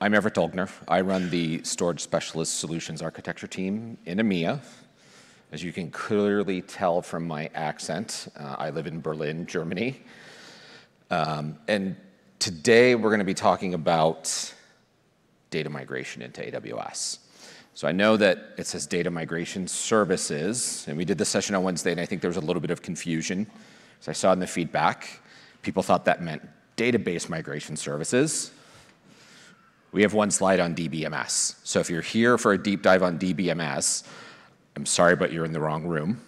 I'm Everett Dolgner. I run the Storage Specialist Solutions Architecture team in EMEA. As you can clearly tell from my accent, uh, I live in Berlin, Germany. Um, and today we're going to be talking about data migration into AWS. So I know that it says data migration services, and we did this session on Wednesday, and I think there was a little bit of confusion. So I saw in the feedback, people thought that meant database migration services. We have one slide on DBMS. So if you're here for a deep dive on DBMS, I'm sorry, but you're in the wrong room.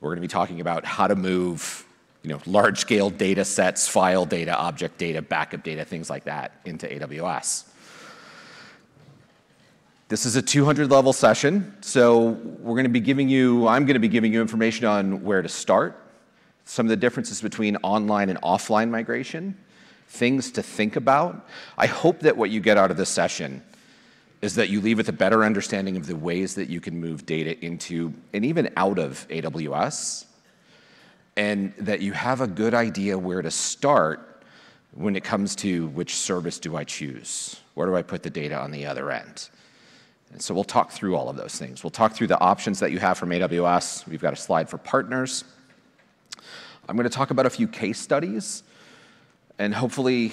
We're going to be talking about how to move you know, large-scale data sets, file data, object data, backup data, things like that into AWS. This is a 200-level session, so we're going to be giving you, I'm going to be giving you information on where to start, some of the differences between online and offline migration, things to think about. I hope that what you get out of this session is that you leave with a better understanding of the ways that you can move data into and even out of AWS, and that you have a good idea where to start when it comes to which service do I choose, where do I put the data on the other end. And so we'll talk through all of those things. We'll talk through the options that you have from AWS. We've got a slide for partners. I'm going to talk about a few case studies and hopefully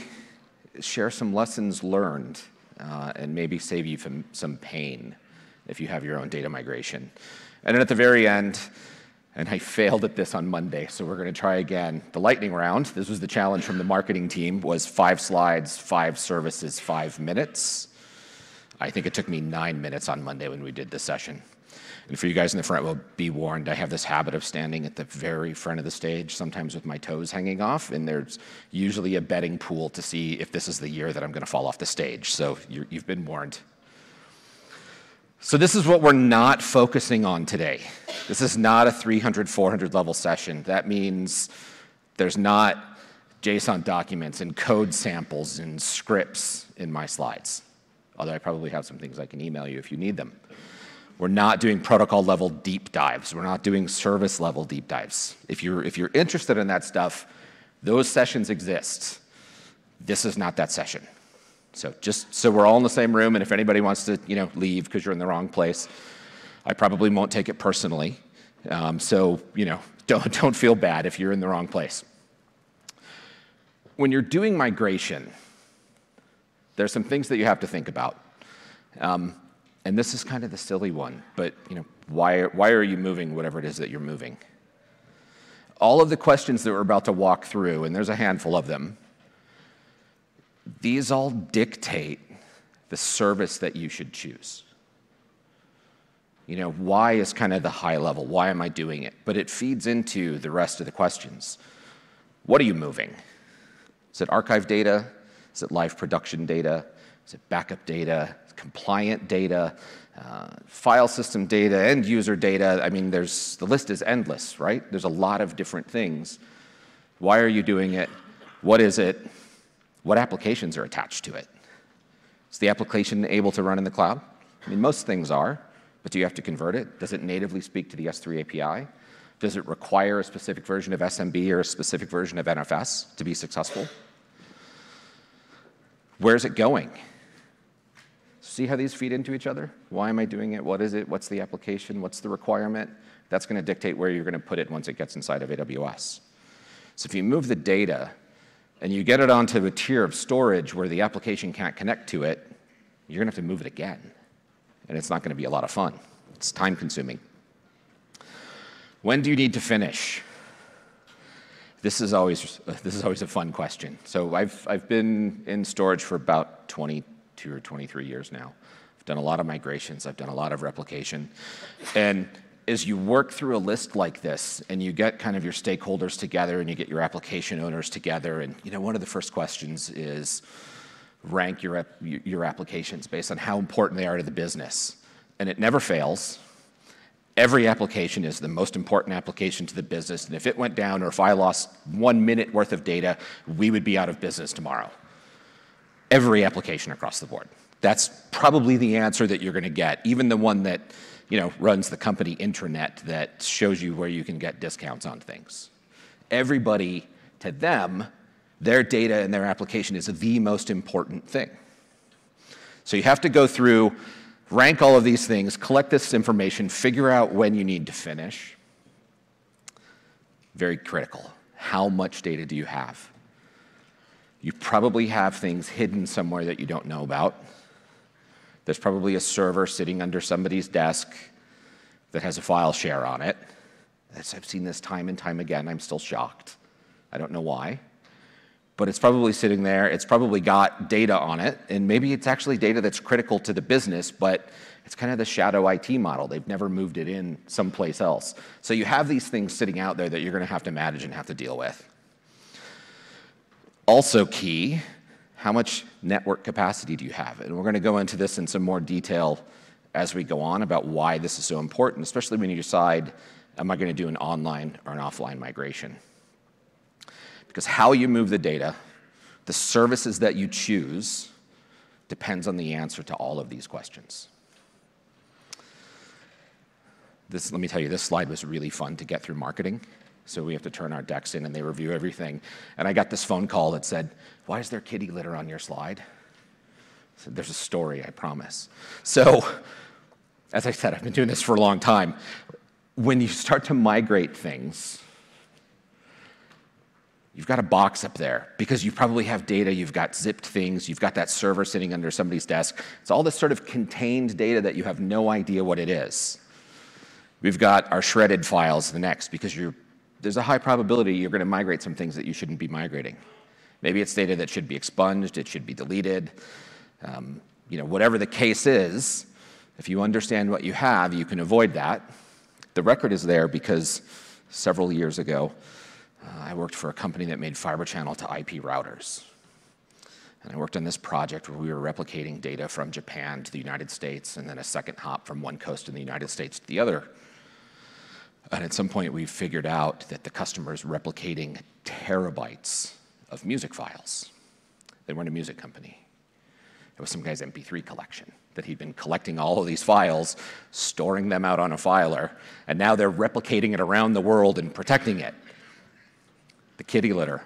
share some lessons learned uh, and maybe save you from some pain if you have your own data migration. And then at the very end, and I failed at this on Monday, so we're going to try again. The lightning round, this was the challenge from the marketing team, was five slides, five services, five minutes. I think it took me nine minutes on Monday when we did this session. And for you guys in the front, well, be warned, I have this habit of standing at the very front of the stage, sometimes with my toes hanging off, and there's usually a betting pool to see if this is the year that I'm going to fall off the stage. So you've been warned. So this is what we're not focusing on today. This is not a 300, 400-level session. That means there's not JSON documents and code samples and scripts in my slides, although I probably have some things I can email you if you need them. We're not doing protocol-level deep dives. We're not doing service-level deep dives. If you're if you're interested in that stuff, those sessions exist. This is not that session. So just so we're all in the same room, and if anybody wants to you know, leave because you're in the wrong place, I probably won't take it personally. Um, so you know, don't don't feel bad if you're in the wrong place. When you're doing migration, there are some things that you have to think about. Um, And this is kind of the silly one, but you know, why, why are you moving whatever it is that you're moving? All of the questions that we're about to walk through, and there's a handful of them, these all dictate the service that you should choose. You know, why is kind of the high level? Why am I doing it? But it feeds into the rest of the questions. What are you moving? Is it archive data? Is it live production data? Is it backup data, compliant data, uh, file system data, end user data? I mean, the list is endless, right? There's a lot of different things. Why are you doing it? What is it? What applications are attached to it? Is the application able to run in the cloud? I mean, most things are, but do you have to convert it? Does it natively speak to the S3 API? Does it require a specific version of SMB or a specific version of NFS to be successful? Where's it going? See how these feed into each other? Why am I doing it? What is it? What's the application? What's the requirement? That's going to dictate where you're going to put it once it gets inside of AWS. So if you move the data and you get it onto a tier of storage where the application can't connect to it, you're going to have to move it again. And it's not going to be a lot of fun. It's time-consuming. When do you need to finish? This is always this is always a fun question. So I've I've been in storage for about 22 or 23 years now. I've done a lot of migrations. I've done a lot of replication. And as you work through a list like this and you get kind of your stakeholders together and you get your application owners together, and you know, one of the first questions is rank your applications based on how important they are to the business. And it never fails. Every application is the most important application to the business. And if it went down or if I lost one minute worth of data, we would be out of business tomorrow. Every application across the board. That's probably the answer that you're going to get, even the one that you know, runs the company intranet that shows you where you can get discounts on things. Everybody, to them, their data and their application is the most important thing. So you have to go through, rank all of these things, collect this information, figure out when you need to finish. Very critical. How much data do you have? You probably have things hidden somewhere that you don't know about. There's probably a server sitting under somebody's desk that has a file share on it. I've seen this time and time again. I'm still shocked. I don't know why. But it's probably sitting there. It's probably got data on it. And maybe it's actually data that's critical to the business, but it's kind of the shadow IT model. They've never moved it in someplace else. So you have these things sitting out there that you're going to have to manage and have to deal with. Also, key how much network capacity do you have? And we're going to go into this in some more detail as we go on about why this is so important, especially when you decide, am I going to do an online or an offline migration? Because how you move the data, the services that you choose, depends on the answer to all of these questions. This, let me tell you, this slide was really fun to get through marketing. So we have to turn our decks in and they review everything. And I got this phone call that said, Why is there kitty litter on your slide? I said, There's a story, I promise. So, as I said, I've been doing this for a long time. When you start to migrate things, You've got a box up there because you probably have data, you've got zipped things, you've got that server sitting under somebody's desk. It's all this sort of contained data that you have no idea what it is. We've got our shredded files the next because there's a high probability you're going to migrate some things that you shouldn't be migrating. Maybe it's data that should be expunged, it should be deleted. Um, you know, whatever the case is, if you understand what you have, you can avoid that. The record is there because several years ago, uh, I worked for a company that made fiber channel to IP routers. And I worked on this project where we were replicating data from Japan to the United States and then a second hop from one coast in the United States to the other. And at some point, we figured out that the customer is replicating terabytes of music files. They weren't a music company. It was some guy's MP3 collection that he'd been collecting all of these files, storing them out on a filer, and now they're replicating it around the world and protecting it the kitty litter.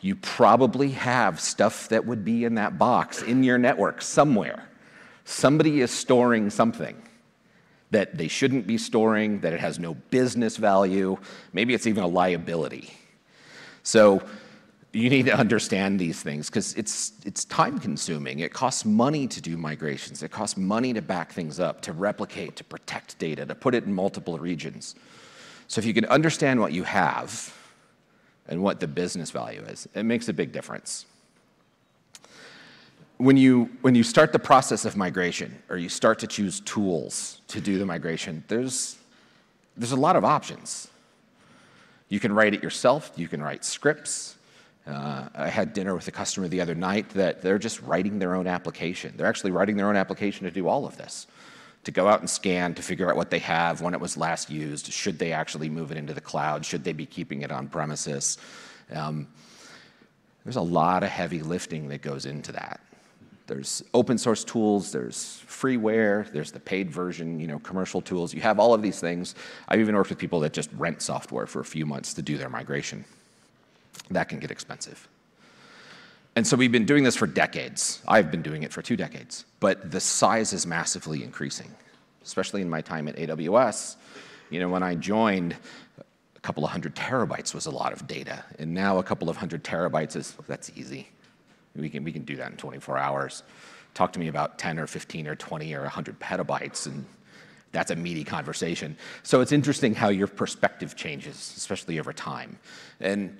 You probably have stuff that would be in that box in your network somewhere. Somebody is storing something that they shouldn't be storing, that it has no business value. Maybe it's even a liability. So you need to understand these things because it's, it's time consuming. It costs money to do migrations, it costs money to back things up, to replicate, to protect data, to put it in multiple regions. So if you can understand what you have, and what the business value is. It makes a big difference. When you, when you start the process of migration or you start to choose tools to do the migration, there's, there's a lot of options. You can write it yourself, you can write scripts. Uh, I had dinner with a customer the other night that they're just writing their own application. They're actually writing their own application to do all of this to go out and scan to figure out what they have, when it was last used, should they actually move it into the cloud, should they be keeping it on premises. Um, there's a lot of heavy lifting that goes into that. There's open source tools, there's freeware, there's the paid version, you know, commercial tools. You have all of these things. I've even worked with people that just rent software for a few months to do their migration. That can get expensive. And so we've been doing this for decades. I've been doing it for two decades. But the size is massively increasing, especially in my time at AWS. You know, when I joined, a couple of hundred terabytes was a lot of data. And now a couple of hundred terabytes is, that's easy. We can, we can do that in 24 hours. Talk to me about 10 or 15 or 20 or 100 petabytes, and that's a meaty conversation. So it's interesting how your perspective changes, especially over time. And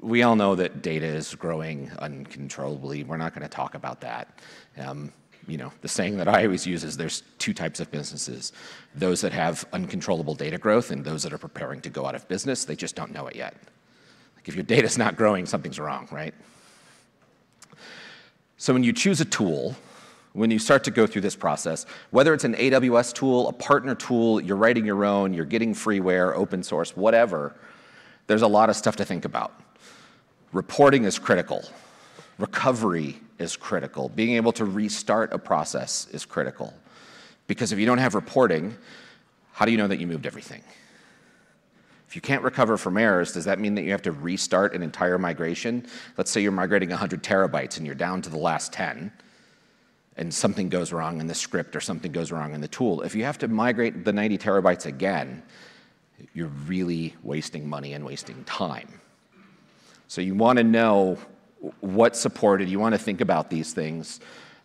we all know that data is growing uncontrollably. We're not going to talk about that. Um, you know, the saying that I always use is there's two types of businesses those that have uncontrollable data growth and those that are preparing to go out of business. They just don't know it yet. Like if your data's not growing, something's wrong, right? So when you choose a tool, when you start to go through this process, whether it's an AWS tool, a partner tool, you're writing your own, you're getting freeware, open source, whatever, there's a lot of stuff to think about. Reporting is critical. Recovery is critical. Being able to restart a process is critical. Because if you don't have reporting, how do you know that you moved everything? If you can't recover from errors, does that mean that you have to restart an entire migration? Let's say you're migrating 100 terabytes and you're down to the last 10, and something goes wrong in the script or something goes wrong in the tool, if you have to migrate the 90 terabytes again, you're really wasting money and wasting time. So you want to know what's supported. You want to think about these things.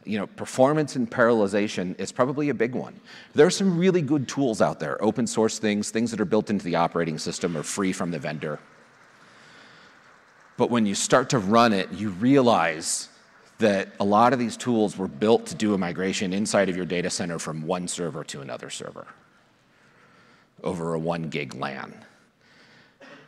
You know, performance and parallelization is probably a big one. There are some really good tools out there, open source things, things that are built into the operating system or free from the vendor. But when you start to run it, you realize that a lot of these tools were built to do a migration inside of your data center from one server to another server over a one gig LAN.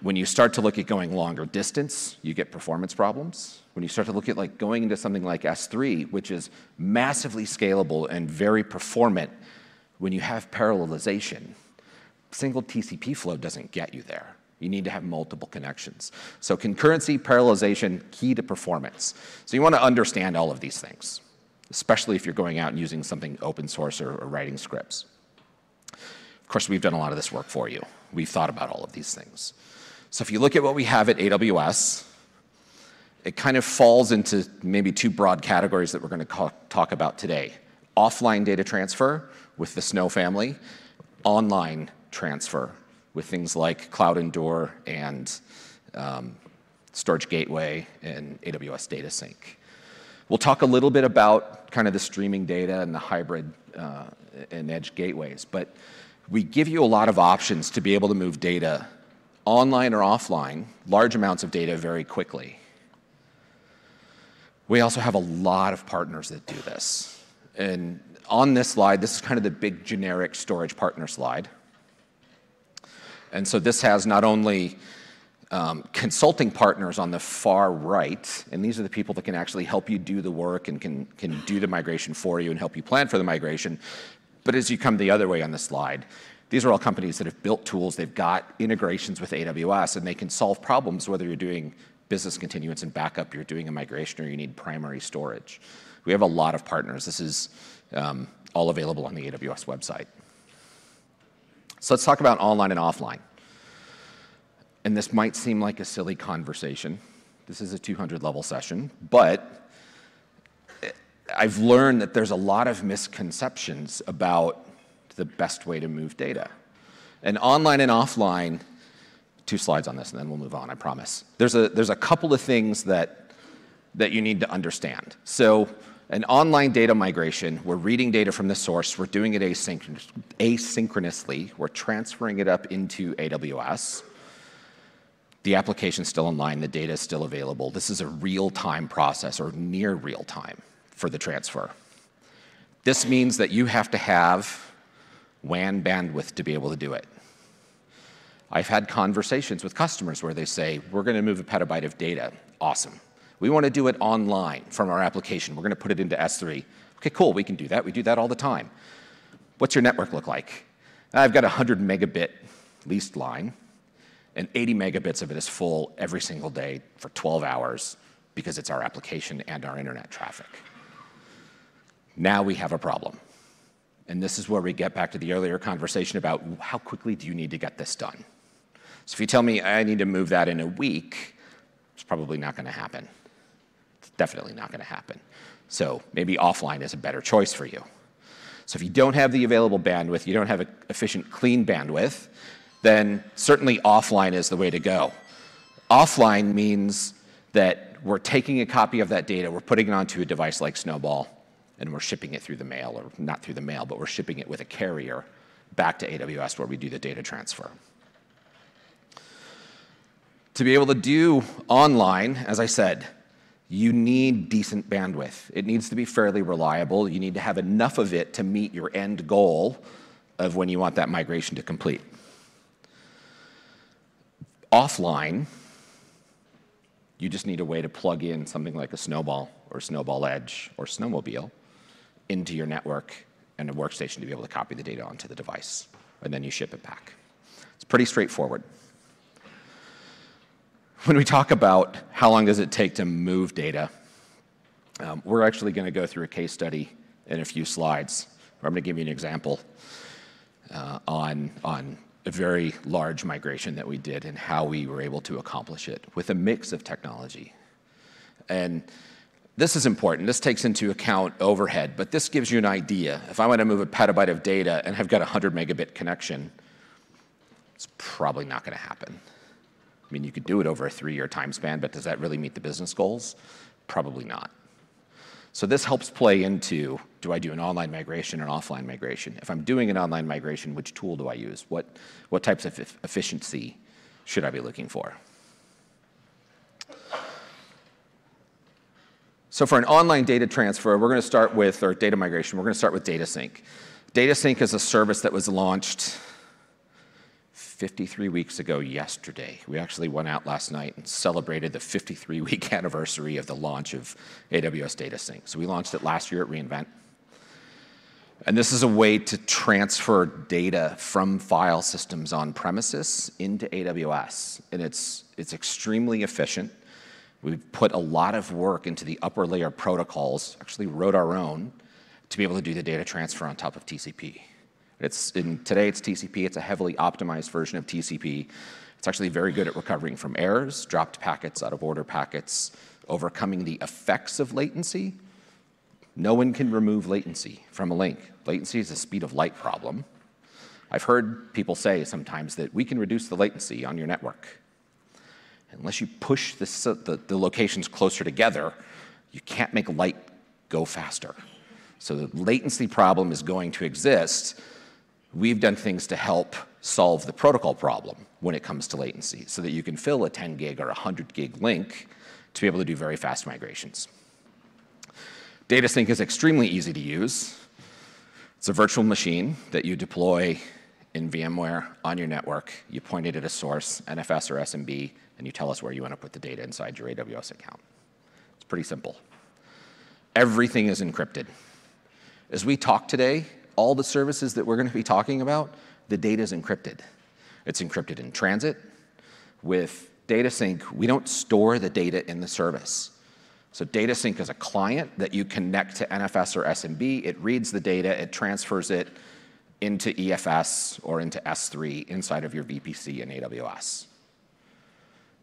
When you start to look at going longer distance, you get performance problems. When you start to look at like going into something like S3, which is massively scalable and very performant, when you have parallelization, single TCP flow doesn't get you there. You need to have multiple connections. So concurrency, parallelization, key to performance. So you want to understand all of these things, especially if you're going out and using something open source or, or writing scripts. Of course, we've done a lot of this work for you. We've thought about all of these things. So if you look at what we have at AWS, it kind of falls into maybe two broad categories that we're going to talk about today. Offline data transfer with the Snow family, online transfer with things like CloudEndure and um, Storage Gateway and AWS Data Sync. We'll talk a little bit about kind of the streaming data and the hybrid uh, and edge gateways, but we give you a lot of options to be able to move data online or offline, large amounts of data very quickly. We also have a lot of partners that do this. And on this slide, this is kind of the big generic storage partner slide. And so this has not only um, consulting partners on the far right, and these are the people that can actually help you do the work and can, can do the migration for you and help you plan for the migration. But as you come the other way on the slide, these are all companies that have built tools, they've got integrations with AWS, and they can solve problems whether you're doing business continuance and backup, you're doing a migration, or you need primary storage. We have a lot of partners. This is um, all available on the AWS website. So let's talk about online and offline. And this might seem like a silly conversation. This is a 200 level session, but I've learned that there's a lot of misconceptions about the best way to move data. And online and offline, two slides on this and then we'll move on, I promise. There's a, there's a couple of things that, that you need to understand. So an online data migration, we're reading data from the source, we're doing it asynchronously, we're transferring it up into AWS. The application's still online, the data is still available. This is a real-time process or near real-time for the transfer. This means that you have to have WAN bandwidth to be able to do it. I've had conversations with customers where they say, we're going to move a petabyte of data. Awesome. We want to do it online from our application. We're going to put it into S3. Okay, cool, we can do that. We do that all the time. What's your network look like? I've got a 100 megabit leased line, and 80 megabits of it is full every single day for 12 hours because it's our application and our internet traffic. Now we have a problem. And this is where we get back to the earlier conversation about how quickly do you need to get this done? So if you tell me I need to move that in a week, it's probably not going to happen It's definitely not going to happen. So maybe offline is a better choice for you. So if you don't have the available bandwidth, you don't have an efficient, clean bandwidth, then certainly offline is the way to go. Offline means that we're taking a copy of that data, we're putting it onto a device like Snowball, and we're shipping it through the mail, or not through the mail, but we're shipping it with a carrier back to AWS where we do the data transfer. To be able to do online, as I said, you need decent bandwidth. It needs to be fairly reliable. You need to have enough of it to meet your end goal of when you want that migration to complete. Offline, you just need a way to plug in something like a Snowball or Snowball Edge or Snowmobile into your network and a workstation to be able to copy the data onto the device, and then you ship it back. It's pretty straightforward. When we talk about how long does it take to move data, um, we're actually going to go through a case study in a few slides. I'm going to give you an example uh, on, on a very large migration that we did and how we were able to accomplish it with a mix of technology. And This is important. This takes into account overhead, but this gives you an idea. If I want to move a petabyte of data and I've got a 100 megabit connection, it's probably not going to happen. I mean, you could do it over a three-year time span, but does that really meet the business goals? Probably not. So this helps play into, do I do an online migration or an offline migration? If I'm doing an online migration, which tool do I use? What, what types of efficiency should I be looking for? So for an online data transfer, we're going to start with, or data migration, we're going to start with DataSync. DataSync is a service that was launched 53 weeks ago yesterday. We actually went out last night and celebrated the 53 week anniversary of the launch of AWS Data Sync. So we launched it last year at reInvent. And this is a way to transfer data from file systems on premises into AWS. And it's, it's extremely efficient. We've put a lot of work into the upper layer protocols, actually wrote our own, to be able to do the data transfer on top of TCP. It's in, today it's TCP. It's a heavily optimized version of TCP. It's actually very good at recovering from errors, dropped packets, out of order packets, overcoming the effects of latency. No one can remove latency from a link. Latency is a speed of light problem. I've heard people say sometimes that we can reduce the latency on your network. Unless you push this, the, the locations closer together, you can't make light go faster. So the latency problem is going to exist we've done things to help solve the protocol problem when it comes to latency so that you can fill a 10 gig or 100 gig link to be able to do very fast migrations. DataSync is extremely easy to use. It's a virtual machine that you deploy in VMware on your network. You point it at a source, NFS or SMB, and you tell us where you want to put the data inside your AWS account. It's pretty simple. Everything is encrypted. As we talk today, all the services that we're going to be talking about, the data is encrypted. It's encrypted in transit. With DataSync, we don't store the data in the service. So DataSync is a client that you connect to NFS or SMB. It reads the data, it transfers it into EFS or into S3 inside of your VPC in AWS.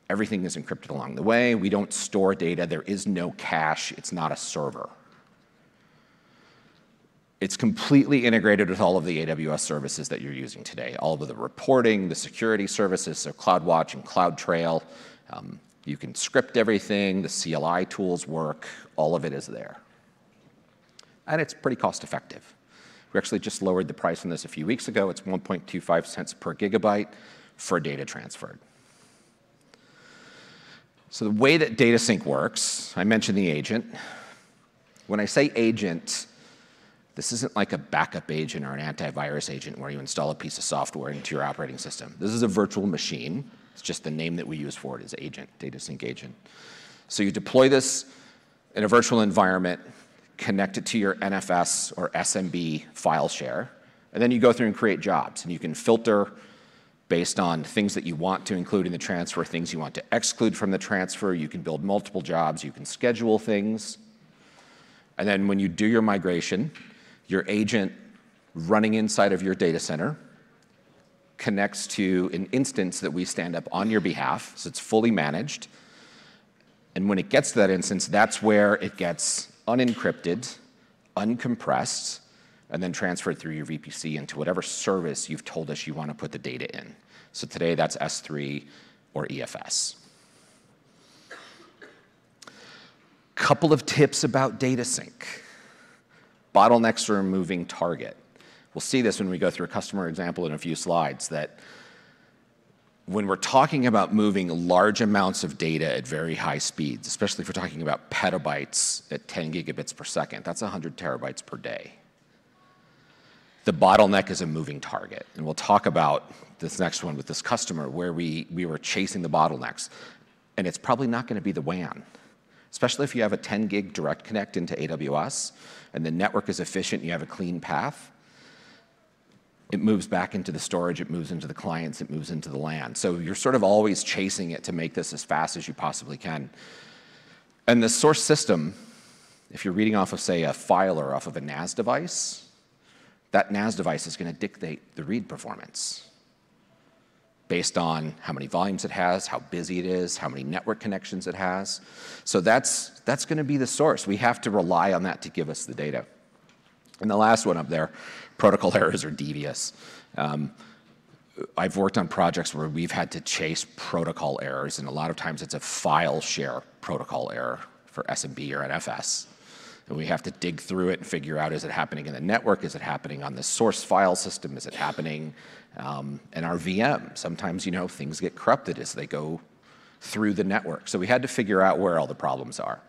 Everything is encrypted along the way. We don't store data. There is no cache. It's not a server. It's completely integrated with all of the AWS services that you're using today, all of the reporting, the security services, so CloudWatch and CloudTrail. Um, you can script everything, the CLI tools work, all of it is there. And it's pretty cost effective. We actually just lowered the price on this a few weeks ago. It's 1.25 cents per gigabyte for data transferred. So the way that DataSync works, I mentioned the agent. When I say agent, this isn't like a backup agent or an antivirus agent where you install a piece of software into your operating system. This is a virtual machine. It's just the name that we use for it is agent, data sync agent. So you deploy this in a virtual environment, connect it to your NFS or SMB file share, and then you go through and create jobs. And you can filter based on things that you want to include in the transfer, things you want to exclude from the transfer. You can build multiple jobs. You can schedule things. And then when you do your migration, your agent running inside of your data center connects to an instance that we stand up on your behalf, so it's fully managed. And when it gets to that instance, that's where it gets unencrypted, uncompressed, and then transferred through your VPC into whatever service you've told us you want to put the data in. So today that's S3 or EFS. Couple of tips about data sync bottlenecks are a moving target. We'll see this when we go through a customer example in a few slides that when we're talking about moving large amounts of data at very high speeds, especially if we're talking about petabytes at 10 gigabits per second, that's 100 terabytes per day. The bottleneck is a moving target. And we'll talk about this next one with this customer where we, we were chasing the bottlenecks. And it's probably not going to be the WAN, especially if you have a 10 gig direct connect into AWS and the network is efficient, you have a clean path, it moves back into the storage, it moves into the clients, it moves into the LAN. So you're sort of always chasing it to make this as fast as you possibly can. And the source system, if you're reading off of, say, a file or off of a NAS device, that NAS device is going to dictate the read performance. based on how many volumes it has, how busy it is, how many network connections it has. So that's, that's going to be the source. We have to rely on that to give us the data. And the last one up there, protocol errors are devious. Um, I've worked on projects where we've had to chase protocol errors, and a lot of times it's a file share protocol error for SMB or NFS. And we have to dig through it and figure out, is it happening in the network? Is it happening on the source file system? Is it happening um, in our VM? Sometimes, you know, things get corrupted as they go through the network. So we had to figure out where all the problems are.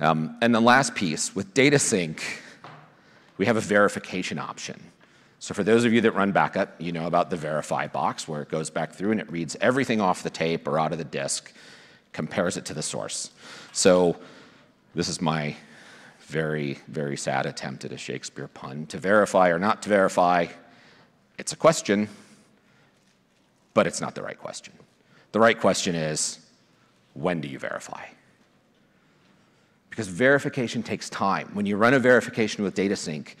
Um, and the last piece, with data sync, we have a verification option. So for those of you that run backup, you know about the verify box where it goes back through and it reads everything off the tape or out of the disk, compares it to the source. So this is my very, very sad attempt at a Shakespeare pun. To verify or not to verify, it's a question, but it's not the right question. The right question is, when do you verify? Because verification takes time. When you run a verification with DataSync,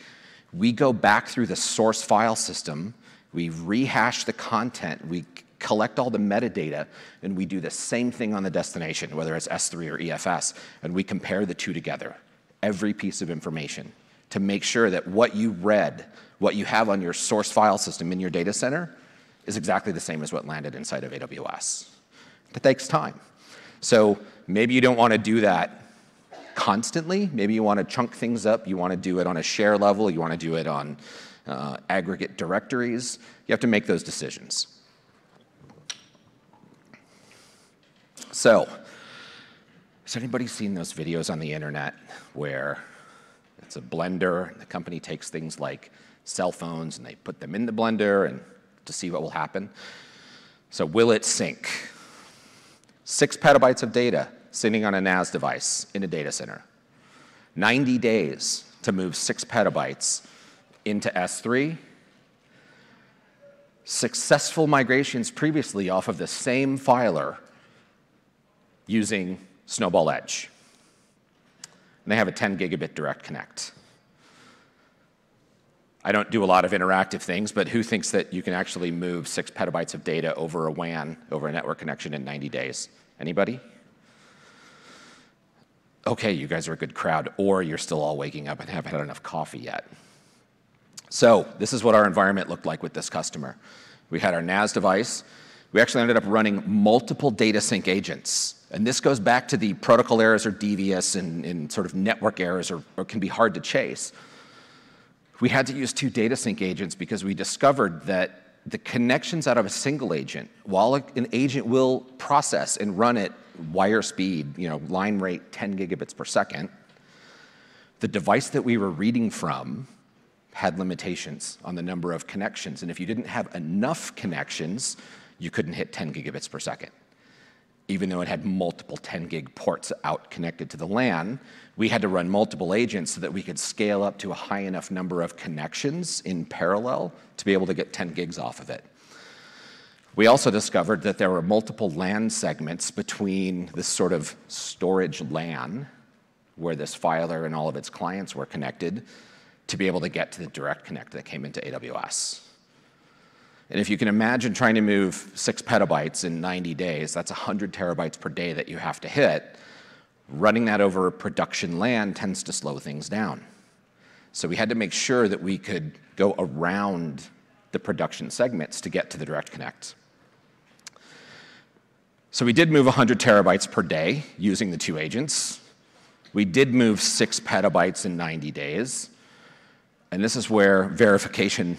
we go back through the source file system, we rehash the content, we collect all the metadata, and we do the same thing on the destination, whether it's S3 or EFS, and we compare the two together, every piece of information, to make sure that what you read, what you have on your source file system in your data center, is exactly the same as what landed inside of AWS. That takes time. So maybe you don't want to do that constantly. Maybe you want to chunk things up. You want to do it on a share level. You want to do it on uh, aggregate directories. You have to make those decisions. So, has anybody seen those videos on the internet where it's a blender the company takes things like cell phones and they put them in the blender and to see what will happen? So, will it sync? Six petabytes of data sitting on a NAS device in a data center. 90 days to move six petabytes into S3. Successful migrations previously off of the same filer using Snowball Edge. And they have a 10 gigabit direct connect. I don't do a lot of interactive things, but who thinks that you can actually move six petabytes of data over a WAN, over a network connection in 90 days? Anybody? Okay, you guys are a good crowd, or you're still all waking up and haven't had enough coffee yet. So this is what our environment looked like with this customer. We had our NAS device. We actually ended up running multiple data sync agents. And this goes back to the protocol errors are devious and, and sort of network errors or, or can be hard to chase. We had to use two data sync agents because we discovered that the connections out of a single agent, while an agent will process and run at wire speed, you know, line rate 10 gigabits per second, the device that we were reading from had limitations on the number of connections. And if you didn't have enough connections, you couldn't hit 10 gigabits per second. Even though it had multiple 10 gig ports out connected to the LAN, we had to run multiple agents so that we could scale up to a high enough number of connections in parallel to be able to get 10 gigs off of it. We also discovered that there were multiple LAN segments between this sort of storage LAN, where this filer and all of its clients were connected, to be able to get to the direct connect that came into AWS. And if you can imagine trying to move six petabytes in 90 days, that's 100 terabytes per day that you have to hit. Running that over production LAN tends to slow things down. So we had to make sure that we could go around the production segments to get to the direct connect. So we did move 100 terabytes per day using the two agents. We did move six petabytes in 90 days. And this is where verification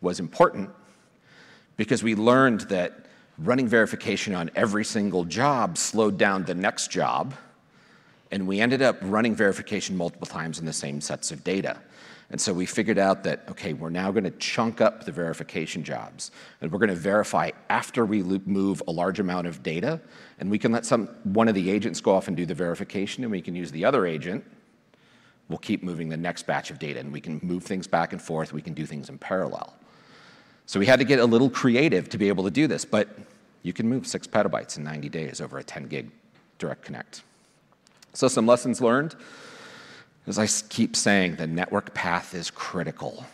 was important because we learned that running verification on every single job slowed down the next job. And we ended up running verification multiple times in the same sets of data. And so we figured out that, okay, we're now going to chunk up the verification jobs. And we're going to verify after we move a large amount of data. And we can let some, one of the agents go off and do the verification, and we can use the other agent. We'll keep moving the next batch of data, and we can move things back and forth. We can do things in parallel. So we had to get a little creative to be able to do this, but you can move six petabytes in 90 days over a 10 gig direct connect. So some lessons learned. As I keep saying, the network path is critical.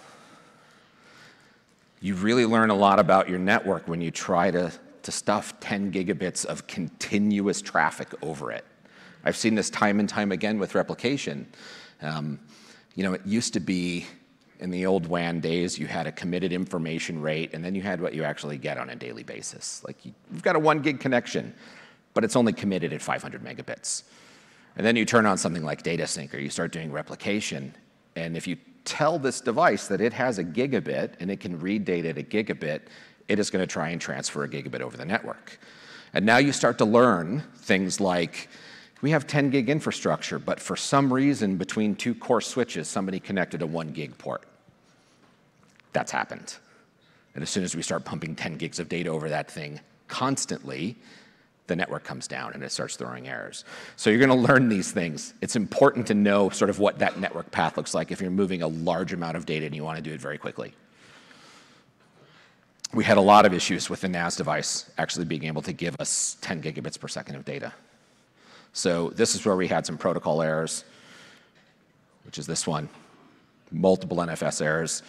You really learn a lot about your network when you try to, to stuff 10 gigabits of continuous traffic over it. I've seen this time and time again with replication. Um, you know, it used to be in the old WAN days, you had a committed information rate, and then you had what you actually get on a daily basis. Like you, have got a one gig connection, but it's only committed at 500 megabits. And then you turn on something like data sync or you start doing replication. And if you tell this device that it has a gigabit and it can read data at a gigabit, it is going to try and transfer a gigabit over the network. And now you start to learn things like we have 10 gig infrastructure, but for some reason between two core switches, somebody connected a one gig port. That's happened. And as soon as we start pumping 10 gigs of data over that thing constantly, the network comes down and it starts throwing errors. So you're going to learn these things. It's important to know sort of what that network path looks like if you're moving a large amount of data and you want to do it very quickly. We had a lot of issues with the NAS device actually being able to give us 10 gigabits per second of data. So this is where we had some protocol errors, which is this one, multiple NFS errors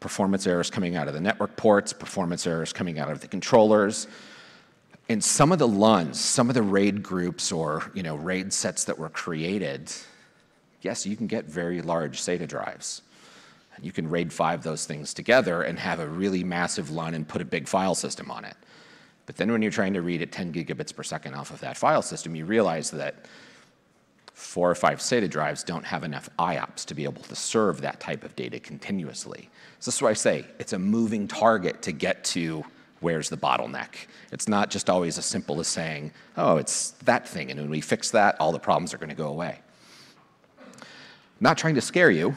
performance errors coming out of the network ports, performance errors coming out of the controllers. In some of the LUNs, some of the RAID groups or you know, RAID sets that were created, yes, you can get very large SATA drives. You can RAID 5 those things together and have a really massive LUN and put a big file system on it. But then when you're trying to read at 10 gigabits per second off of that file system, you realize that four or five SATA drives don't have enough IOPS to be able to serve that type of data continuously. So this is why I say it's a moving target to get to where's the bottleneck. It's not just always as simple as saying, oh, it's that thing, and when we fix that, all the problems are going to go away. Not trying to scare you,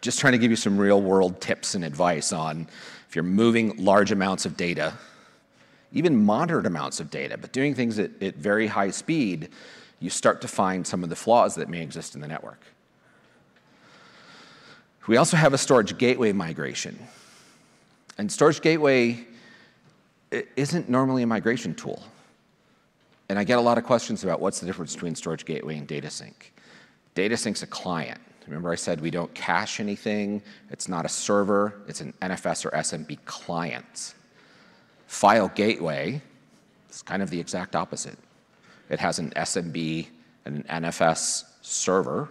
just trying to give you some real world tips and advice on if you're moving large amounts of data, even moderate amounts of data, but doing things at, at very high speed, you start to find some of the flaws that may exist in the network. We also have a storage gateway migration. And storage gateway isn't normally a migration tool. And I get a lot of questions about what's the difference between storage gateway and data sync. Data sync's a client. Remember I said we don't cache anything. It's not a server. It's an NFS or SMB client. File gateway is kind of the exact opposite. It has an SMB and an NFS server.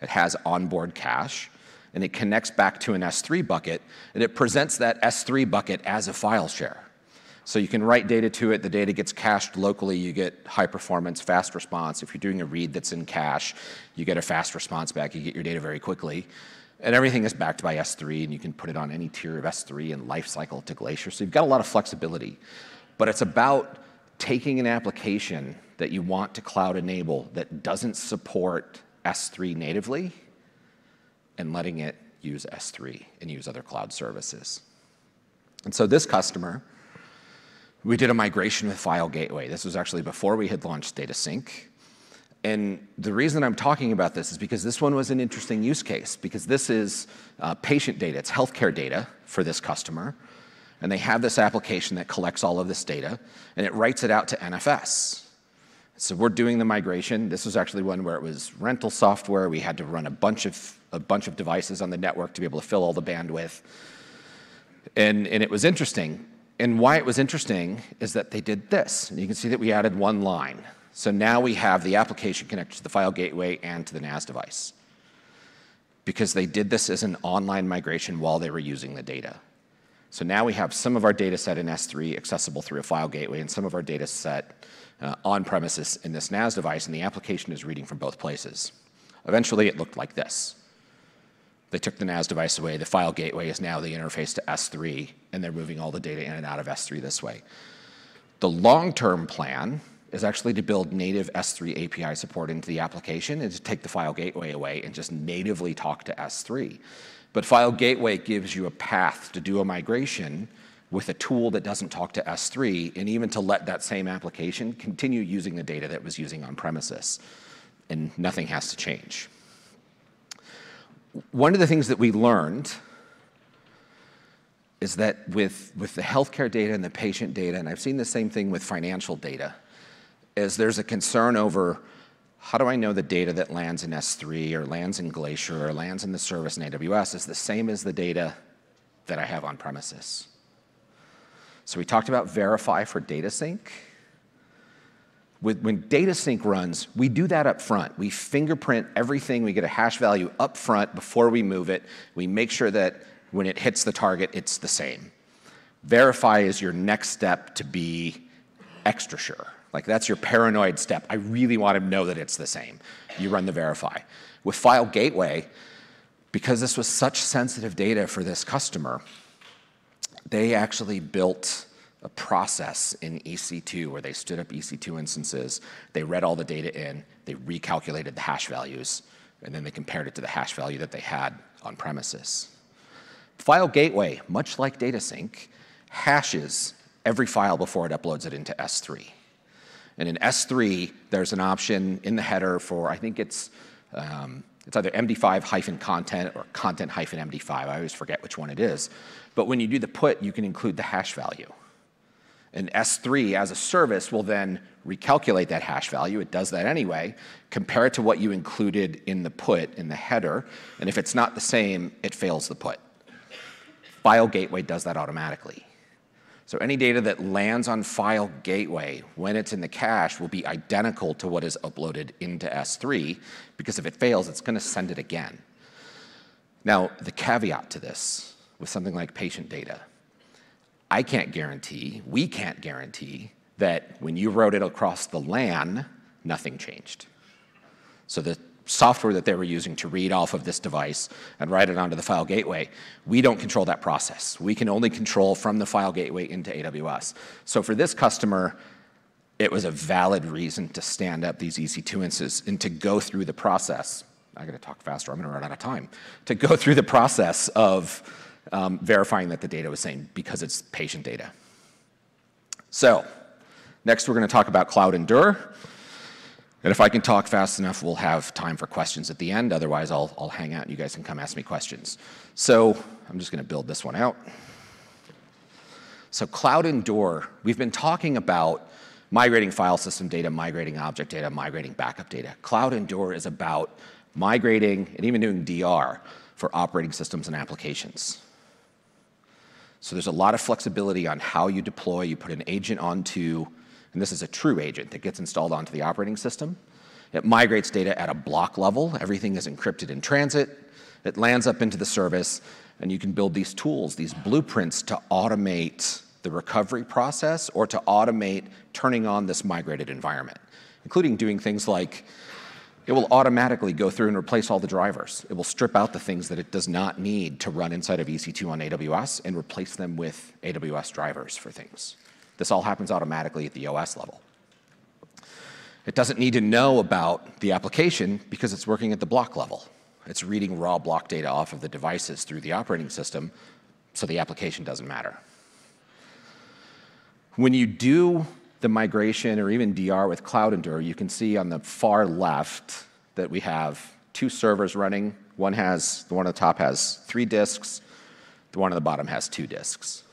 It has onboard cache, and it connects back to an S3 bucket, and it presents that S3 bucket as a file share. So you can write data to it, the data gets cached locally, you get high performance, fast response. If you're doing a read that's in cache, you get a fast response back, you get your data very quickly. And everything is backed by S3, and you can put it on any tier of S3 and lifecycle to Glacier. So you've got a lot of flexibility. But it's about taking an application that you want to cloud enable that doesn't support S3 natively and letting it use S3 and use other cloud services. And so this customer, we did a migration with File Gateway. This was actually before we had launched Data Sync. And the reason I'm talking about this is because this one was an interesting use case, because this is uh, patient data, it's healthcare data for this customer. And they have this application that collects all of this data, and it writes it out to NFS. So we're doing the migration. This was actually one where it was rental software. We had to run a bunch of, a bunch of devices on the network to be able to fill all the bandwidth. And, and it was interesting. And why it was interesting is that they did this. And you can see that we added one line. So now we have the application connected to the file gateway and to the NAS device. Because they did this as an online migration while they were using the data. So now we have some of our data set in S3 accessible through a file gateway and some of our data set uh, on premises in this NAS device, and the application is reading from both places. Eventually, it looked like this. They took the NAS device away. The file gateway is now the interface to S3, and they're moving all the data in and out of S3 this way. The long-term plan is actually to build native S3 API support into the application and to take the file gateway away and just natively talk to S3. But File Gateway gives you a path to do a migration with a tool that doesn't talk to S3, and even to let that same application continue using the data that was using on premises, and nothing has to change. One of the things that we learned is that with, with the healthcare data and the patient data, and I've seen the same thing with financial data, is there's a concern over how do I know the data that lands in S3 or lands in Glacier or lands in the service in AWS is the same as the data that I have on premises. So we talked about verify for data sync. When data sync runs, we do that up front. We fingerprint everything. We get a hash value up front before we move it. We make sure that when it hits the target, it's the same. Verify is your next step to be extra sure. Like that's your paranoid step. I really want to know that it's the same. You run the verify. With File Gateway, because this was such sensitive data for this customer, they actually built a process in EC2 where they stood up EC2 instances. They read all the data in, they recalculated the hash values, and then they compared it to the hash value that they had on premises. File Gateway, much like data sync, hashes every file before it uploads it into S3. And in S3, there's an option in the header for, I think it's, um, it's either MD5 hyphen content or content hyphen MD5. I always forget which one it is. But when you do the put, you can include the hash value. And S3 as a service will then recalculate that hash value. It does that anyway, compare it to what you included in the put in the header, and if it's not the same, it fails the put. File Gateway does that automatically. So any data that lands on File Gateway when it's in the cache will be identical to what is uploaded into S3, because if it fails, it's going to send it again. Now, the caveat to this with something like patient data I can't guarantee, we can't guarantee that when you wrote it across the LAN, nothing changed. So the software that they were using to read off of this device and write it onto the file gateway, we don't control that process. We can only control from the file gateway into AWS. So for this customer, it was a valid reason to stand up these EC2 instances and to go through the process. I gotta talk faster, I'm gonna run out of time. To go through the process of um, verifying that the data was same because it's patient data. So next we're going to talk about CloudEndure. And if I can talk fast enough, we'll have time for questions at the end. Otherwise, I'll, I'll hang out and you guys can come ask me questions. So I'm just going to build this one out. So CloudEndure, we've been talking about migrating file system data, migrating object data, migrating backup data. CloudEndure is about migrating and even doing DR for operating systems and applications. So there's a lot of flexibility on how you deploy. You put an agent onto, and this is a true agent that gets installed onto the operating system. It migrates data at a block level. Everything is encrypted in transit. It lands up into the service, and you can build these tools, these blueprints to automate the recovery process or to automate turning on this migrated environment, including doing things like it will automatically go through and replace all the drivers. It will strip out the things that it does not need to run inside of EC2 on AWS and replace them with AWS drivers for things. This all happens automatically at the OS level. It doesn't need to know about the application because it's working at the block level. It's reading raw block data off of the devices through the operating system, so the application doesn't matter. When you do the migration or even DR with CloudEndure, you can see on the far left that we have two servers running. One has, the one on the top has three disks, the one on the bottom has two disks.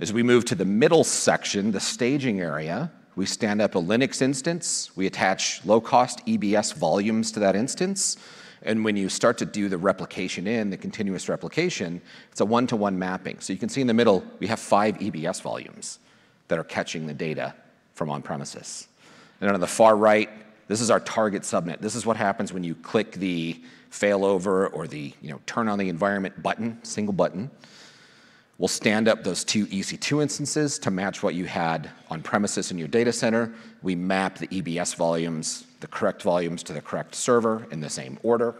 As we move to the middle section, the staging area, we stand up a Linux instance, we attach low-cost EBS volumes to that instance, and when you start to do the replication in, the continuous replication, it's a one-to-one -one mapping. So you can see in the middle, we have five EBS volumes that are catching the data from on-premises. And on the far right, this is our target subnet. This is what happens when you click the failover or the you know, turn on the environment button, single button. We'll stand up those two EC2 instances to match what you had on premises in your data center. We map the EBS volumes, the correct volumes to the correct server in the same order,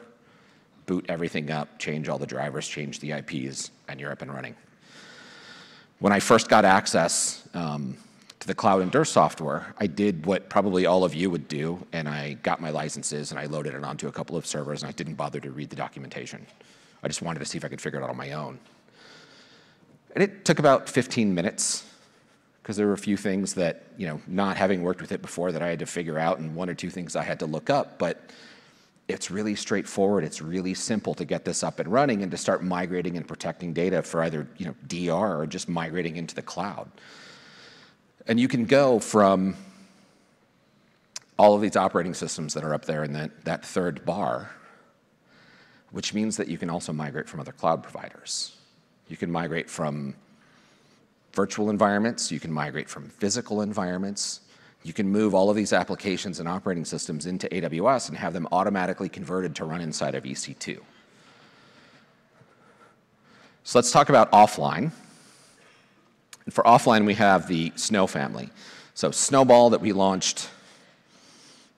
boot everything up, change all the drivers, change the IPs, and you're up and running. When I first got access um, to the CloudEndure software, I did what probably all of you would do, and I got my licenses and I loaded it onto a couple of servers, and I didn't bother to read the documentation. I just wanted to see if I could figure it out on my own. And it took about 15 minutes because there were a few things that, you know, not having worked with it before that I had to figure out and one or two things I had to look up, but it's really straightforward. It's really simple to get this up and running and to start migrating and protecting data for either you know, DR or just migrating into the cloud. And you can go from all of these operating systems that are up there in that, that third bar, which means that you can also migrate from other cloud providers. You can migrate from virtual environments, you can migrate from physical environments. You can move all of these applications and operating systems into AWS and have them automatically converted to run inside of EC2. So let's talk about offline. And for offline, we have the Snow family. So Snowball that we launched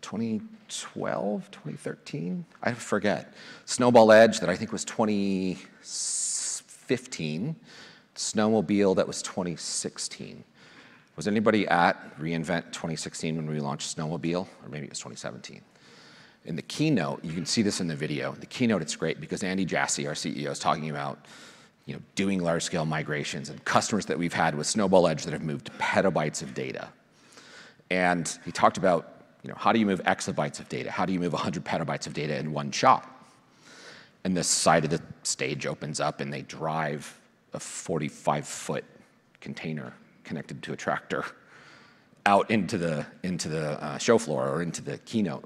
2012, 2013, I forget. Snowball Edge that I think was 2015. Snowmobile that was 2016. Was anybody at reInvent 2016 when we launched Snowmobile? Or maybe it was 2017. In the keynote, you can see this in the video. The keynote, it's great because Andy Jassy, our CEO, is talking about you know, doing large-scale migrations and customers that we've had with Snowball Edge that have moved petabytes of data. And he talked about, you know, how do you move exabytes of data? How do you move 100 petabytes of data in one shot? And this side of the stage opens up, and they drive a 45-foot container connected to a tractor out into the, into the uh, show floor or into the keynote.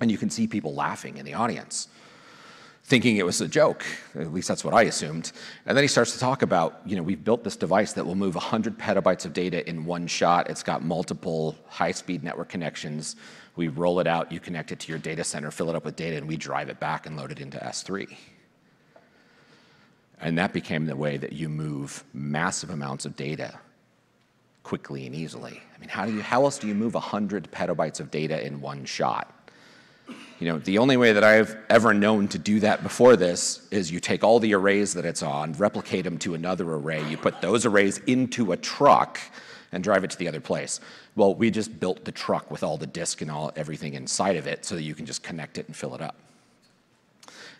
And you can see people laughing in the audience, thinking it was a joke. At least that's what I assumed. And then he starts to talk about, you know, we've built this device that will move 100 petabytes of data in one shot. It's got multiple high-speed network connections. We roll it out, you connect it to your data center, fill it up with data, and we drive it back and load it into S3. And that became the way that you move massive amounts of data quickly and easily. I mean, how, do you, how else do you move 100 petabytes of data in one shot? You know, the only way that I've ever known to do that before this is you take all the arrays that it's on, replicate them to another array, you put those arrays into a truck and drive it to the other place. Well, we just built the truck with all the disk and all everything inside of it so that you can just connect it and fill it up.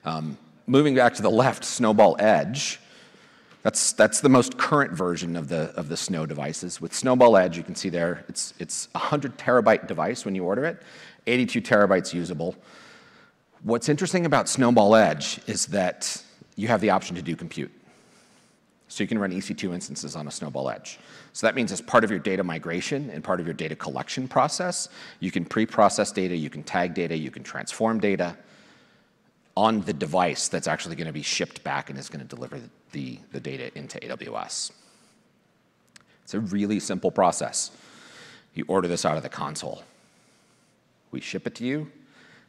Um, moving back to the left, Snowball Edge. That's, that's the most current version of the, of the Snow devices. With Snowball Edge, you can see there, it's, it's a 100 terabyte device when you order it, 82 terabytes usable. What's interesting about Snowball Edge is that you have the option to do compute. So you can run EC2 instances on a Snowball Edge. So that means as part of your data migration and part of your data collection process, you can pre-process data, you can tag data, you can transform data, on the device that's actually going to be shipped back and is going to deliver the, the data into AWS. It's a really simple process. You order this out of the console. We ship it to you,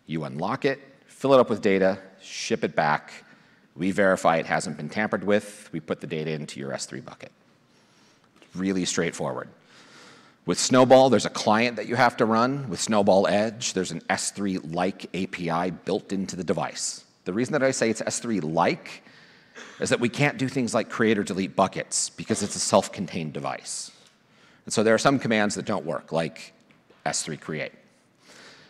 you unlock it, fill it up with data, ship it back. We verify it hasn't been tampered with. We put the data into your S3 bucket. Really straightforward. With Snowball, there's a client that you have to run. With Snowball Edge, there's an S3-like API built into the device. The reason that I say it's S3-like is that we can't do things like create or delete buckets because it's a self-contained device. And so there are some commands that don't work, like S3 create.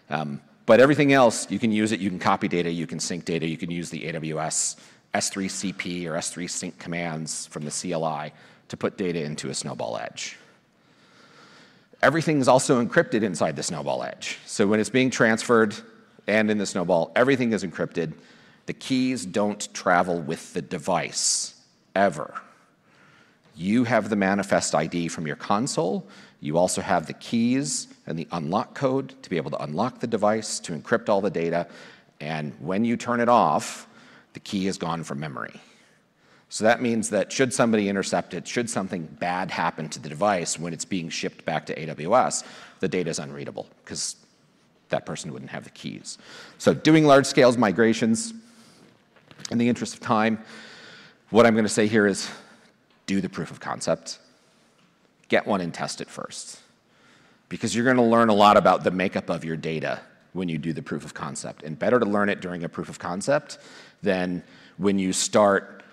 Um, but everything else, you can use it, you can copy data, you can sync data, you can use the AWS S3 CP or S3 sync commands from the CLI to put data into a Snowball Edge. Everything is also encrypted inside the Snowball Edge. So when it's being transferred and in the Snowball, everything is encrypted. The keys don't travel with the device, ever. You have the manifest ID from your console. You also have the keys and the unlock code to be able to unlock the device, to encrypt all the data. And when you turn it off, the key is gone from memory. So that means that should somebody intercept it, should something bad happen to the device when it's being shipped back to AWS, the data is unreadable because that person wouldn't have the keys. So doing large scale migrations, in the interest of time, what I'm going to say here is do the proof of concept. Get one and test it first. Because you're going to learn a lot about the makeup of your data when you do the proof of concept. And better to learn it during a proof of concept than when you start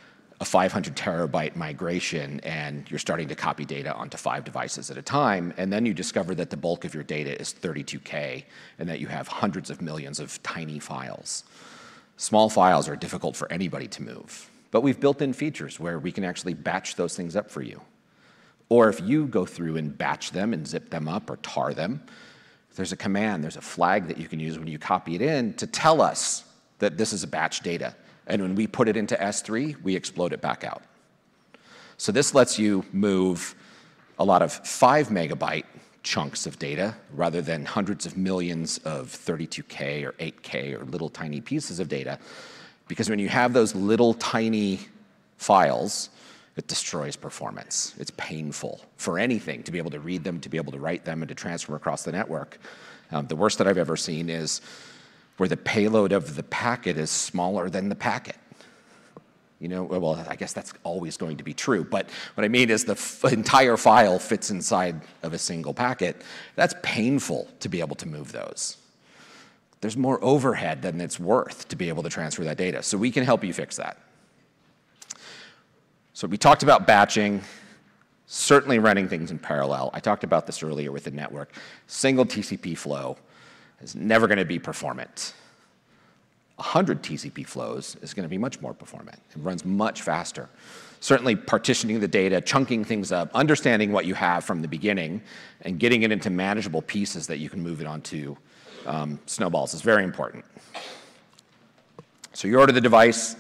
a 500 terabyte migration and you're starting to copy data onto five devices at a time, and then you discover that the bulk of your data is 32K and that you have hundreds of millions of tiny files. Small files are difficult for anybody to move, but we've built in features where we can actually batch those things up for you. Or if you go through and batch them and zip them up or tar them, there's a command, there's a flag that you can use when you copy it in to tell us that this is a batch data. And when we put it into S3, we explode it back out. So this lets you move a lot of five megabyte chunks of data rather than hundreds of millions of 32K or 8K or little tiny pieces of data. Because when you have those little tiny files, it destroys performance. It's painful for anything to be able to read them, to be able to write them, and to transfer them across the network. Um, the worst that I've ever seen is where the payload of the packet is smaller than the packet. You know, well, I guess that's always going to be true, but what I mean is the entire file fits inside of a single packet. That's painful to be able to move those. There's more overhead than it's worth to be able to transfer that data. So we can help you fix that. So we talked about batching, certainly running things in parallel. I talked about this earlier with the network. Single TCP flow is never going to be performant. 100 TCP flows is going to be much more performant. It runs much faster. Certainly partitioning the data, chunking things up, understanding what you have from the beginning, and getting it into manageable pieces that you can move it onto um, snowballs is very important. So you order the device,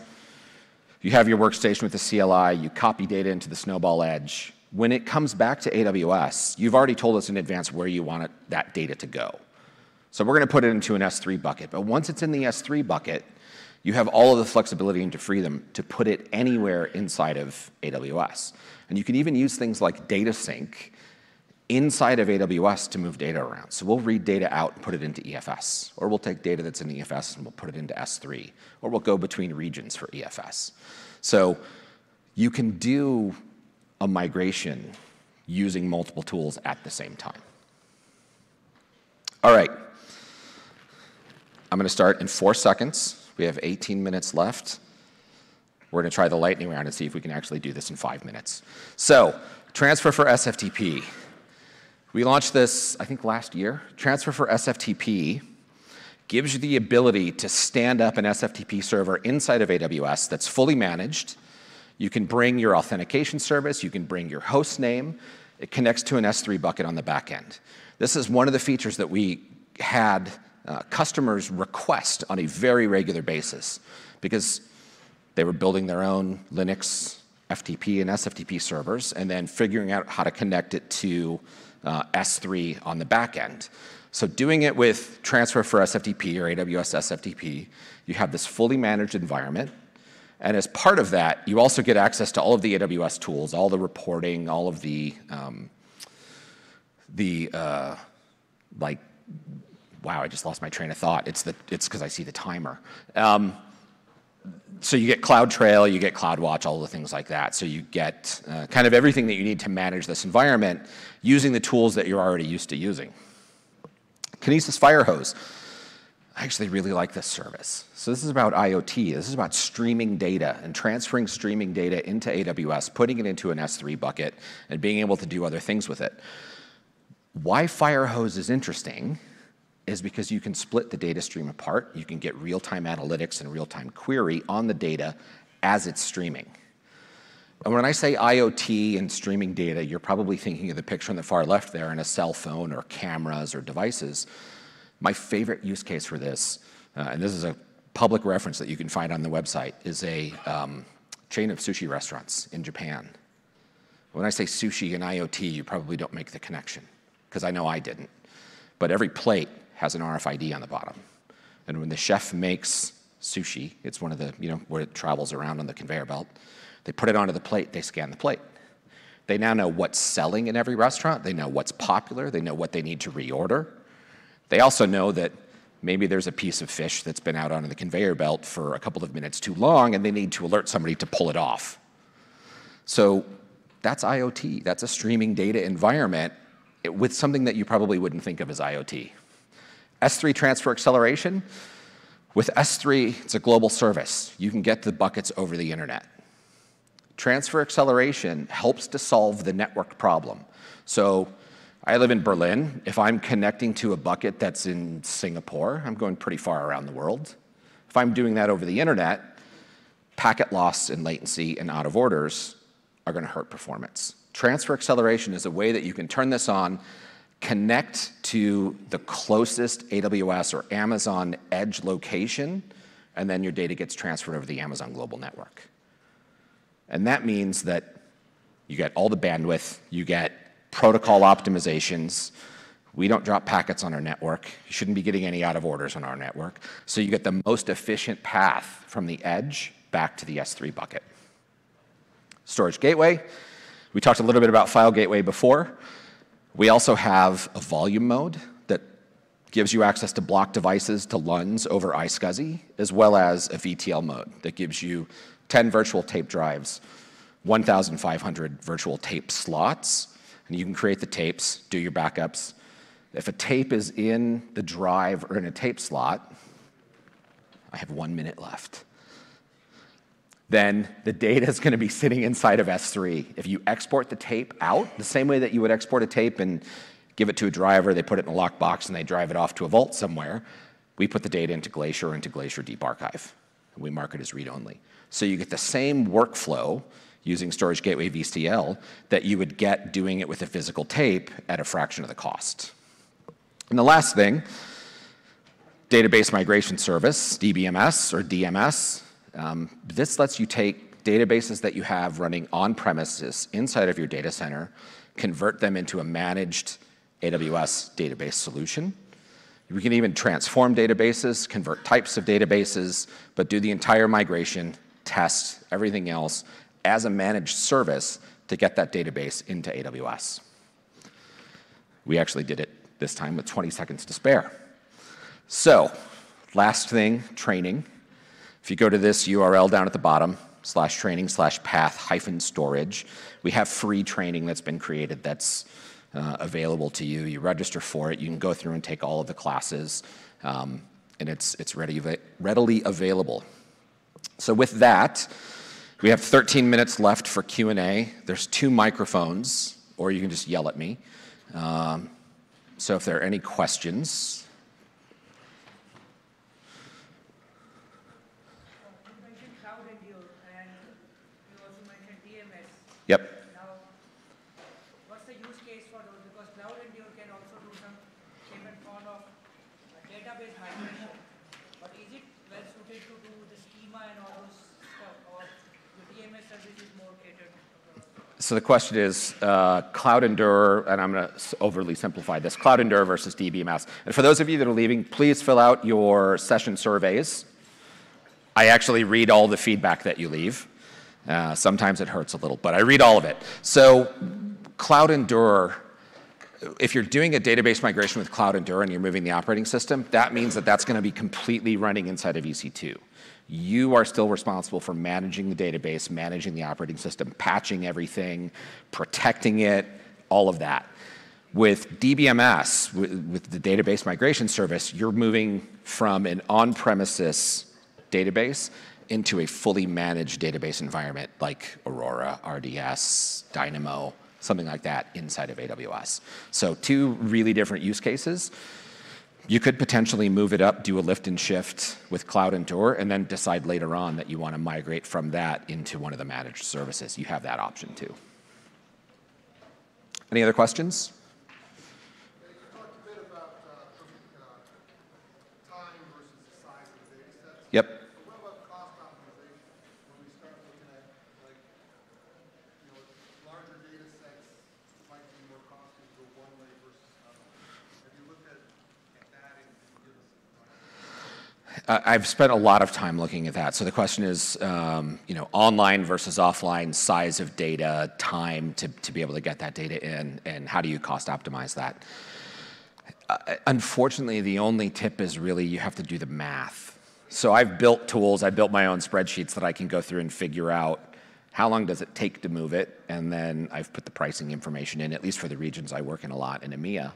you have your workstation with the CLI, you copy data into the Snowball Edge. When it comes back to AWS, you've already told us in advance where you want it, that data to go. So we're going to put it into an S3 bucket. But once it's in the S3 bucket, you have all of the flexibility and freedom to put it anywhere inside of AWS. And you can even use things like data sync inside of AWS to move data around. So we'll read data out and put it into EFS, or we'll take data that's in EFS and we'll put it into S3, or we'll go between regions for EFS. So you can do a migration using multiple tools at the same time. All right. I'm going to start in four seconds. We have 18 minutes left. We're going to try the lightning round and see if we can actually do this in five minutes. So, transfer for SFTP. We launched this, I think, last year. Transfer for SFTP gives you the ability to stand up an SFTP server inside of AWS that's fully managed. You can bring your authentication service, you can bring your host name. It connects to an S3 bucket on the back end. This is one of the features that we had uh, customers request on a very regular basis because they were building their own Linux FTP and SFTP servers and then figuring out how to connect it to uh, S3 on the back end. So doing it with Transfer for SFTP or AWS SFTP, you have this fully managed environment. And as part of that, you also get access to all of the AWS tools, all the reporting, all of the, um, the uh, like, wow, I just lost my train of thought. It's because I see the timer. Um, so you get CloudTrail, you get CloudWatch, all the things like that. So you get uh, kind of everything that you need to manage this environment using the tools that you're already used to using. Kinesis Firehose. I actually really like this service. So this is about IoT. This is about streaming data and transferring streaming data into AWS, putting it into an S3 bucket, and being able to do other things with it. Why Firehose is interesting is because you can split the data stream apart. You can get real-time analytics and real-time query on the data as it's streaming. And when I say IoT and streaming data, you're probably thinking of the picture on the far left there in a cell phone or cameras or devices. My favorite use case for this, uh, and this is a public reference that you can find on the website, is a um, chain of sushi restaurants in Japan. When I say sushi and IoT, you probably don't make the connection, because I know I didn't. But every plate has an RFID on the bottom. And when the chef makes sushi, it's one of the, you know, where it travels around on the conveyor belt, they put it onto the plate, they scan the plate. They now know what's selling in every restaurant, they know what's popular, they know what they need to reorder. They also know that maybe there's a piece of fish that's been out on the conveyor belt for a couple of minutes too long and they need to alert somebody to pull it off. So that's IoT. That's a streaming data environment with something that you probably wouldn't think of as IoT. S3 transfer acceleration. With S3, it's a global service. You can get the buckets over the internet. Transfer acceleration helps to solve the network problem. So I live in Berlin. If I'm connecting to a bucket that's in Singapore, I'm going pretty far around the world. If I'm doing that over the internet, packet loss and latency and out of orders are going to hurt performance. Transfer acceleration is a way that you can turn this on connect to the closest AWS or Amazon edge location, and then your data gets transferred over the Amazon global network. And that means that you get all the bandwidth, you get protocol optimizations. We don't drop packets on our network. You shouldn't be getting any out of orders on our network. So you get the most efficient path from the edge back to the S3 bucket. storage gateway. We talked a little bit about file gateway before. We also have a volume mode that gives you access to block devices to LUNs over iSCSI, as well as a VTL mode that gives you 10 virtual tape drives, 1,500 virtual tape slots, and you can create the tapes, do your backups. If a tape is in the drive or in a tape slot, I have one minute left then the data is going to be sitting inside of S3. If you export the tape out, the same way that you would export a tape and give it to a driver, they put it in a lockbox and they drive it off to a vault somewhere, we put the data into Glacier or into Glacier Deep Archive. And we mark it as read-only. So you get the same workflow using Storage Gateway VTL that you would get doing it with a physical tape at a fraction of the cost. And the last thing, Database Migration Service, DBMS or DMS, um, this lets you take databases that you have running on premises inside of your data center, convert them into a managed AWS database solution. We can even transform databases, convert types of databases, but do the entire migration, test, everything else as a managed service to get that database into AWS. We actually did it this time with 20 seconds to spare. So, last thing, training. If you go to this URL down at the bottom, slash training slash path hyphen storage, we have free training that's been created that's uh, available to you. You register for it. You can go through and take all of the classes, um, and it's, it's ready, readily available. So with that, we have 13 minutes left for Q&A. There's two microphones, or you can just yell at me. Um, so if there are any questions, Yep. Now, what's the use case for those? Because CloudEndure can also do some shape and form of database migration. But is it well suited to do the schema and all those stuff, or the DMS service is more catered? So the question is uh, CloudEndure, and I'm going to overly simplify this, CloudEndure versus DBMS. And for those of you that are leaving, please fill out your session surveys. I actually read all the feedback that you leave. Uh, sometimes it hurts a little, but I read all of it. So CloudEndure, if you're doing a database migration with CloudEndure and you're moving the operating system, that means that that's going to be completely running inside of EC2. You are still responsible for managing the database, managing the operating system, patching everything, protecting it, all of that. With DBMS, with the database migration service, you're moving from an on-premises database into a fully managed database environment like Aurora, RDS, Dynamo, something like that inside of AWS. So two really different use cases. You could potentially move it up, do a lift and shift with CloudEndure, and then decide later on that you want to migrate from that into one of the managed services. You have that option too. Any other questions? I've spent a lot of time looking at that. So the question is, um, you know, online versus offline, size of data, time to, to be able to get that data in, and how do you cost optimize that? Uh, unfortunately, the only tip is really you have to do the math. So I've built tools, I built my own spreadsheets that I can go through and figure out how long does it take to move it, and then I've put the pricing information in, at least for the regions I work in a lot in EMEA,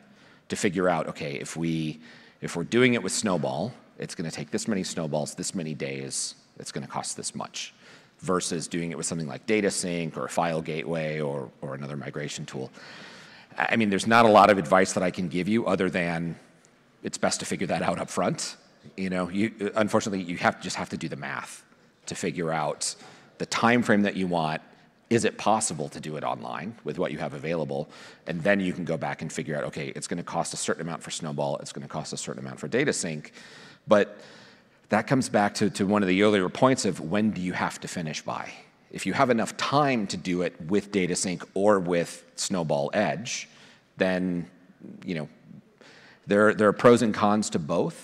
to figure out, okay, if we if we're doing it with Snowball, it's going to take this many snowballs, this many days, it's going to cost this much, versus doing it with something like data sync or a file gateway or, or another migration tool. I mean, there's not a lot of advice that I can give you other than it's best to figure that out up front. You know, you, unfortunately, you have, just have to do the math to figure out the time frame that you want is it possible to do it online with what you have available? And then you can go back and figure out, okay, it's going to cost a certain amount for Snowball, it's going to cost a certain amount for data sync. But that comes back to, to one of the earlier points of when do you have to finish by? If you have enough time to do it with data sync or with Snowball Edge, then you know there, there are pros and cons to both.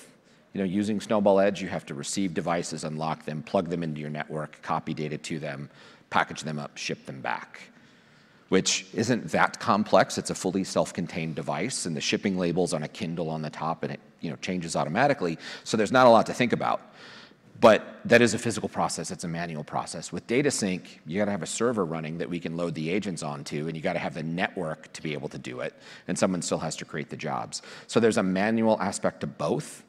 you know, using Snowball Edge, you have to receive devices, unlock them, plug them into your network, copy data to them, package them up, ship them back, which isn't that complex. It's a fully self-contained device, and the shipping label's on a Kindle on the top, and it, you know, changes automatically. So there's not a lot to think about. But that is a physical process. It's a manual process. With data sync, you got to have a server running that we can load the agents onto, and you got to have the network to be able to do it, and someone still has to create the jobs. So there's a manual aspect to both.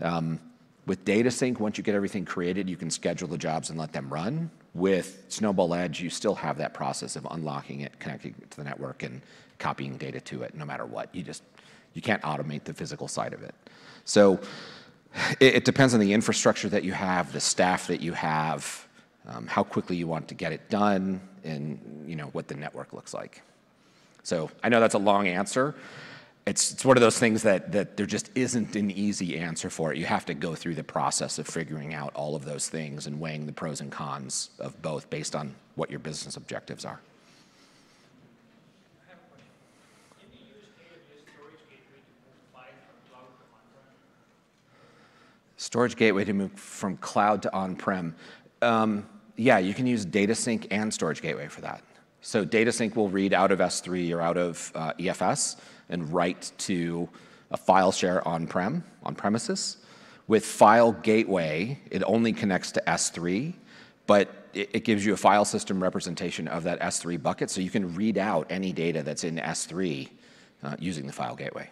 Um, with data sync, once you get everything created, you can schedule the jobs and let them run. With Snowball Edge, you still have that process of unlocking it, connecting it to the network, and copying data to it no matter what. You just you can't automate the physical side of it. So it, it depends on the infrastructure that you have, the staff that you have, um, how quickly you want to get it done, and you know what the network looks like. So I know that's a long answer. It's, it's one of those things that, that there just isn't an easy answer for it. You have to go through the process of figuring out all of those things and weighing the pros and cons of both based on what your business objectives are. Storage gateway to move from cloud to on-prem. Um, yeah, you can use data sync and storage gateway for that. So data sync will read out of S3 or out of uh, EFS and write to a file share on-prem, on premises. With file gateway, it only connects to S3, but it, it, gives you a file system representation of that S3 bucket, so you can read out any data that's in S3 uh, using the file gateway.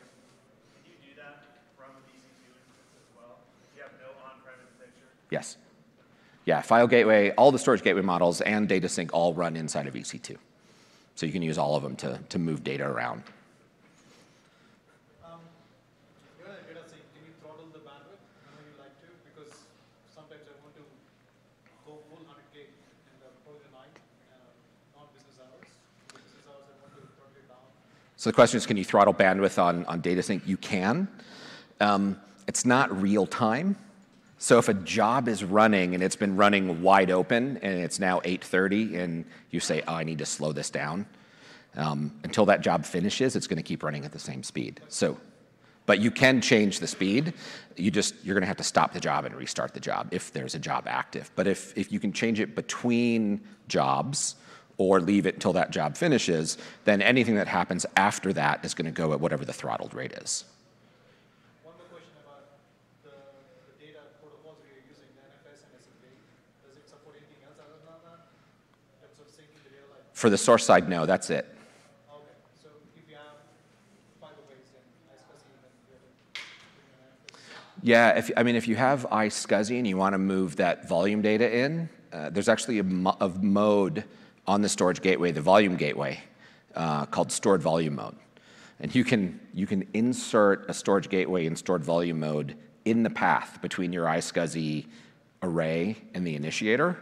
Yes. Yeah, file gateway, all the storage gateway models and data sync all run inside of EC2. So you can use all of them to, to move data around. Um, data sync, can you throttle the bandwidth whenever you like to? Because sometimes I want to go full 100 gig in the, the night, uh, not business hours. Business hours, I want to throttle it down. So the question is, can you throttle bandwidth on, on data sync? You can. Um, it's not real time. So if a job is running and it's been running wide open and it's now 8:30 and you say, "Oh, I need to slow this down," um, until that job finishes, it's going to keep running at the same speed. So, but you can change the speed. You just you're going to have to stop the job and restart the job if there's a job active. But if if you can change it between jobs or leave it until that job finishes, then anything that happens after that is going to go at whatever the throttled rate is. For the source side, no, that's it. Yeah, if, I mean, if you have iSCSI and you want to move that volume data in, uh, there's actually a, mo a, mode on the storage gateway, the volume gateway, uh, called stored volume mode. And you can, you can insert a storage gateway in stored volume mode in the path between your iSCSI array and the initiator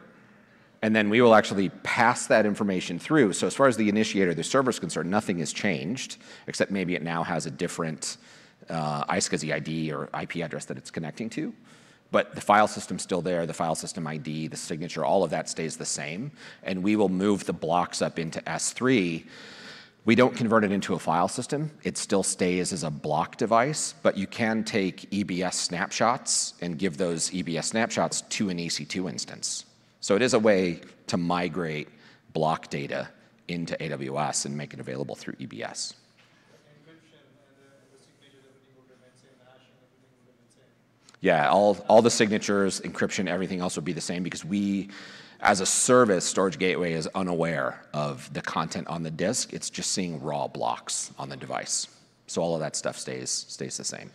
and then we will actually pass that information through. So as far as the initiator, the server is concerned, nothing has changed, except maybe it now has a different uh, iSCSI ID or IP address that it's connecting to. But the file system's still there, the file system ID, the signature, all of that stays the same. And we will move the blocks up into S3. We don't convert it into a file system. It still stays as a block device, but you can take EBS snapshots and give those EBS snapshots to an EC2 instance. So it is a way to migrate block data into AWS and make it available through EBS. Yeah, all, all the signatures, encryption, everything else would be the same because we, as a service, Storage Gateway is unaware of the content on the disk. It's just seeing raw blocks on the device. So all of that stuff stays, stays the same.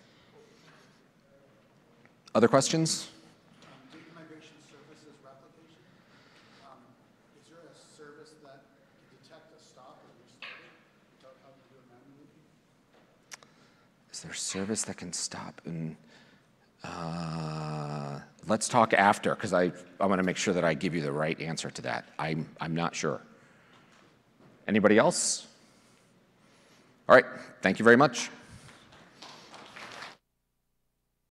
Other questions? There service that can stop and uh, let's talk after because I, I want to make sure that I give you the right answer to that. I'm, I'm not sure. Anybody else? All right. Thank you very much.